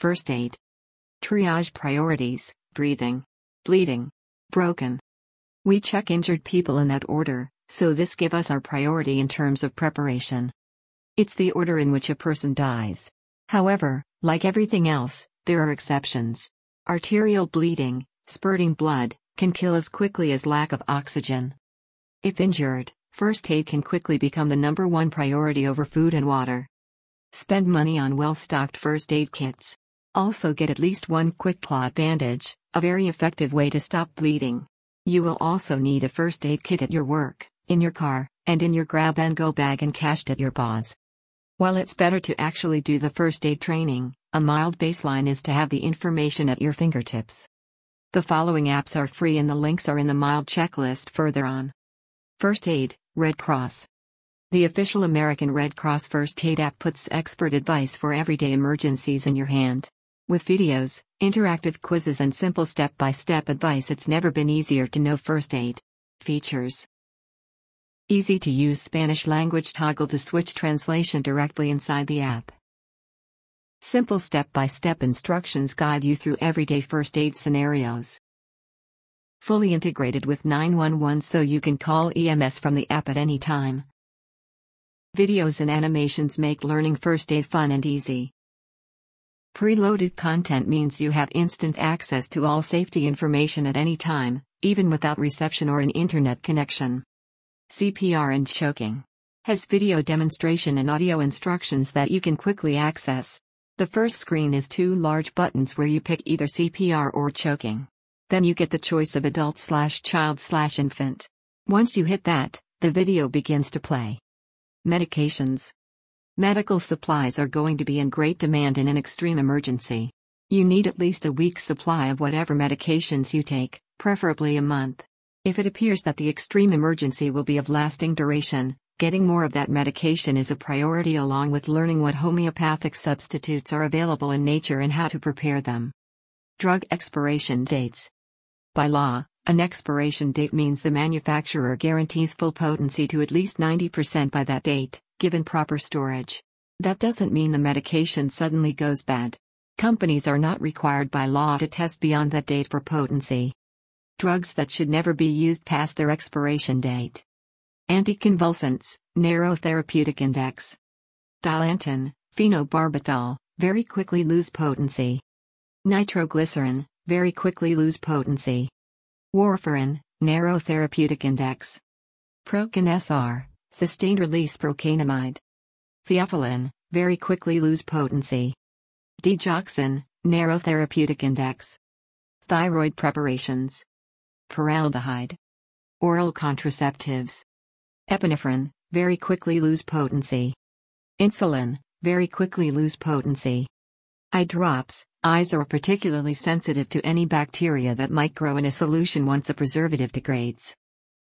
First aid. Triage priorities breathing, bleeding, broken. We check injured people in that order, so this give us our priority in terms of preparation. It's the order in which a person dies. However, like everything else, there are exceptions. Arterial bleeding, spurting blood, can kill as quickly as lack of oxygen. If injured, first aid can quickly become the number one priority over food and water. Spend money on well stocked first aid kits. Also, get at least one quick clot bandage, a very effective way to stop bleeding. You will also need a first aid kit at your work, in your car, and in your grab and go bag and cached at your pause. While it's better to actually do the first aid training, a mild baseline is to have the information at your fingertips. The following apps are free and the links are in the mild checklist further on. First Aid, Red Cross. The official American Red Cross First Aid app puts expert advice for everyday emergencies in your hand. With videos, interactive quizzes, and simple step by step advice, it's never been easier to know first aid. Features Easy to use Spanish language toggle to switch translation directly inside the app. Simple step by step instructions guide you through everyday first aid scenarios. Fully integrated with 911 so you can call EMS from the app at any time. Videos and animations make learning first aid fun and easy. Preloaded content means you have instant access to all safety information at any time, even without reception or an internet connection. CPR and choking. Has video demonstration and audio instructions that you can quickly access. The first screen is two large buttons where you pick either CPR or choking. Then you get the choice of adult slash child slash infant. Once you hit that, the video begins to play. Medications. Medical supplies are going to be in great demand in an extreme emergency. You need at least a week's supply of whatever medications you take, preferably a month. If it appears that the extreme emergency will be of lasting duration, getting more of that medication is a priority along with learning what homeopathic substitutes are available in nature and how to prepare them. Drug expiration dates. By law, an expiration date means the manufacturer guarantees full potency to at least 90% by that date, given proper storage. That doesn't mean the medication suddenly goes bad. Companies are not required by law to test beyond that date for potency. Drugs that should never be used past their expiration date. Anticonvulsants, narrow therapeutic index. Dilantin, phenobarbital, very quickly lose potency. Nitroglycerin, very quickly lose potency. Warfarin, narrow therapeutic index. Procan SR, sustained release procainamide. Theophylline, very quickly lose potency. Digoxin, narrow therapeutic index. Thyroid preparations. Paraldehyde. Oral contraceptives. Epinephrine, very quickly lose potency. Insulin, very quickly lose potency. Eye drops, eyes are particularly sensitive to any bacteria that might grow in a solution once a preservative degrades.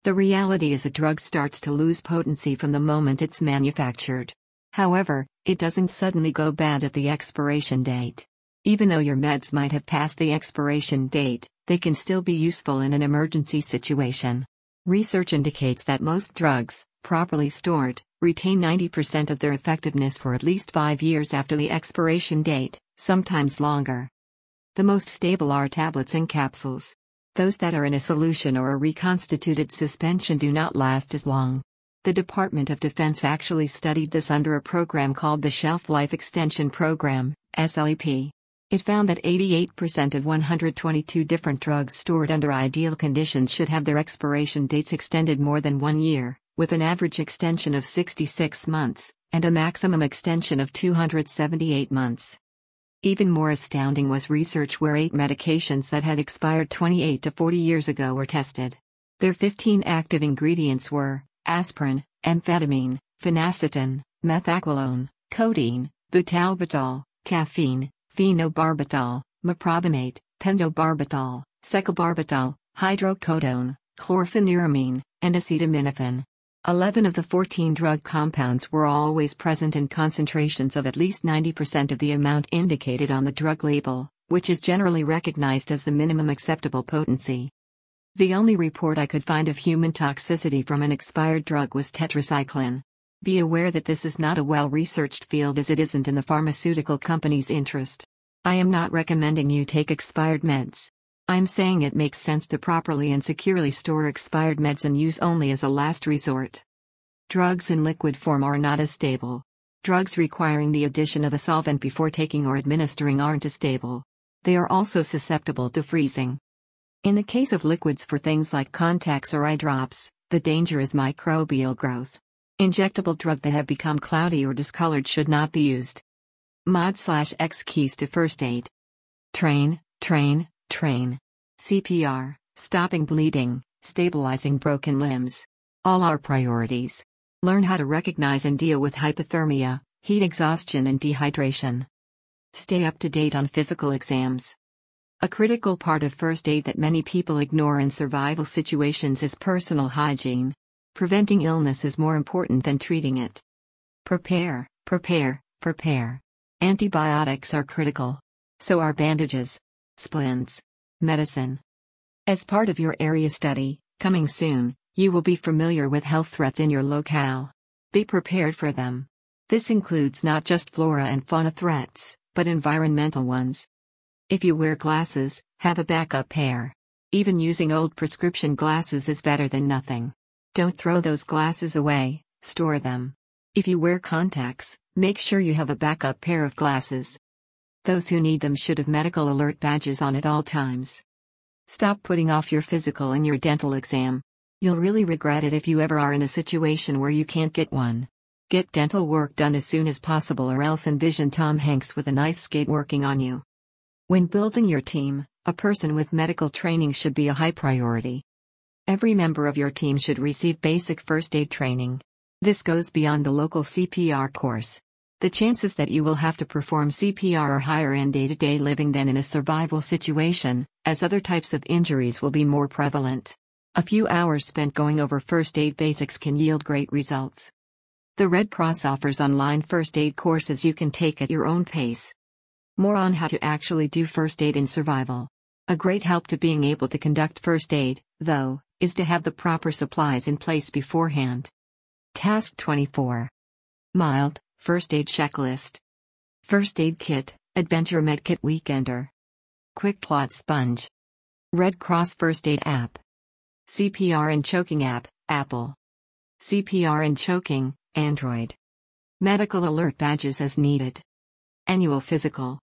The reality is a drug starts to lose potency from the moment it's manufactured. However, it doesn't suddenly go bad at the expiration date. Even though your meds might have passed the expiration date, they can still be useful in an emergency situation. Research indicates that most drugs, properly stored, retain 90% of their effectiveness for at least five years after the expiration date, sometimes longer. The most stable are tablets and capsules. Those that are in a solution or a reconstituted suspension do not last as long. The Department of Defense actually studied this under a program called the Shelf Life Extension Program, SLEP. It found that 88% of 122 different drugs stored under ideal conditions should have their expiration dates extended more than one year, with an average extension of 66 months, and a maximum extension of 278 months. Even more astounding was research where eight medications that had expired 28 to 40 years ago were tested. Their 15 active ingredients were aspirin, amphetamine, phenacetin, methaqualone, codeine, butalbital, caffeine, phenobarbital, meprobamate, pentobarbital, secobarbital, hydrocodone, chlorpheniramine, and acetaminophen. 11 of the 14 drug compounds were always present in concentrations of at least 90% of the amount indicated on the drug label, which is generally recognized as the minimum acceptable potency. The only report I could find of human toxicity from an expired drug was tetracycline. Be aware that this is not a well researched field as it isn't in the pharmaceutical company's interest. I am not recommending you take expired meds. I'm saying it makes sense to properly and securely store expired meds and use only as a last resort. Drugs in liquid form are not as stable. Drugs requiring the addition of a solvent before taking or administering aren't as stable. They are also susceptible to freezing. In the case of liquids for things like contacts or eye drops, the danger is microbial growth. Injectable drug that have become cloudy or discolored should not be used. Mod slash X keys to first aid. Train, train, train. CPR, stopping bleeding, stabilizing broken limbs. All our priorities. Learn how to recognize and deal with hypothermia, heat exhaustion, and dehydration. Stay up to date on physical exams. A critical part of first aid that many people ignore in survival situations is personal hygiene. Preventing illness is more important than treating it. Prepare, prepare, prepare. Antibiotics are critical. So are bandages, splints, medicine. As part of your area study, coming soon, you will be familiar with health threats in your locale. Be prepared for them. This includes not just flora and fauna threats, but environmental ones. If you wear glasses, have a backup pair. Even using old prescription glasses is better than nothing. Don't throw those glasses away, store them. If you wear contacts, make sure you have a backup pair of glasses. Those who need them should have medical alert badges on at all times. Stop putting off your physical and your dental exam. You'll really regret it if you ever are in a situation where you can't get one. Get dental work done as soon as possible or else envision Tom Hanks with an ice skate working on you. When building your team, a person with medical training should be a high priority. Every member of your team should receive basic first aid training. This goes beyond the local CPR course. The chances that you will have to perform CPR are higher in day to day living than in a survival situation, as other types of injuries will be more prevalent. A few hours spent going over first aid basics can yield great results. The Red Cross offers online first aid courses you can take at your own pace. More on how to actually do first aid in survival. A great help to being able to conduct first aid, though, is to have the proper supplies in place beforehand. Task 24. Mild, First Aid Checklist. First Aid Kit, Adventure Medkit Weekender. Quick Clot Sponge. Red Cross First Aid App. CPR and Choking App, Apple. CPR and Choking, Android. Medical Alert Badges as needed. Annual Physical.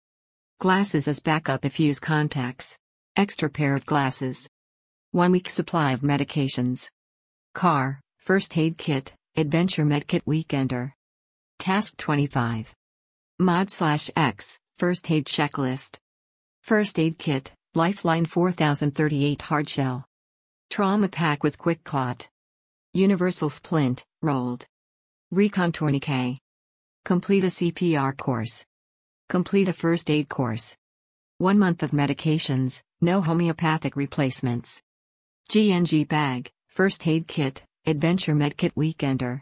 Glasses as backup if use contacts. Extra pair of glasses. One week supply of medications. Car, First Aid Kit, Adventure Medkit Weekender. Task 25. Mod slash X, First Aid Checklist. First Aid Kit, Lifeline 4038 Hardshell. Trauma Pack with Quick Clot. Universal Splint, Rolled. Recon Tourniquet. Complete a CPR course. Complete a first aid course. One month of medications, no homeopathic replacements. GNG bag, first aid kit, adventure medkit weekender.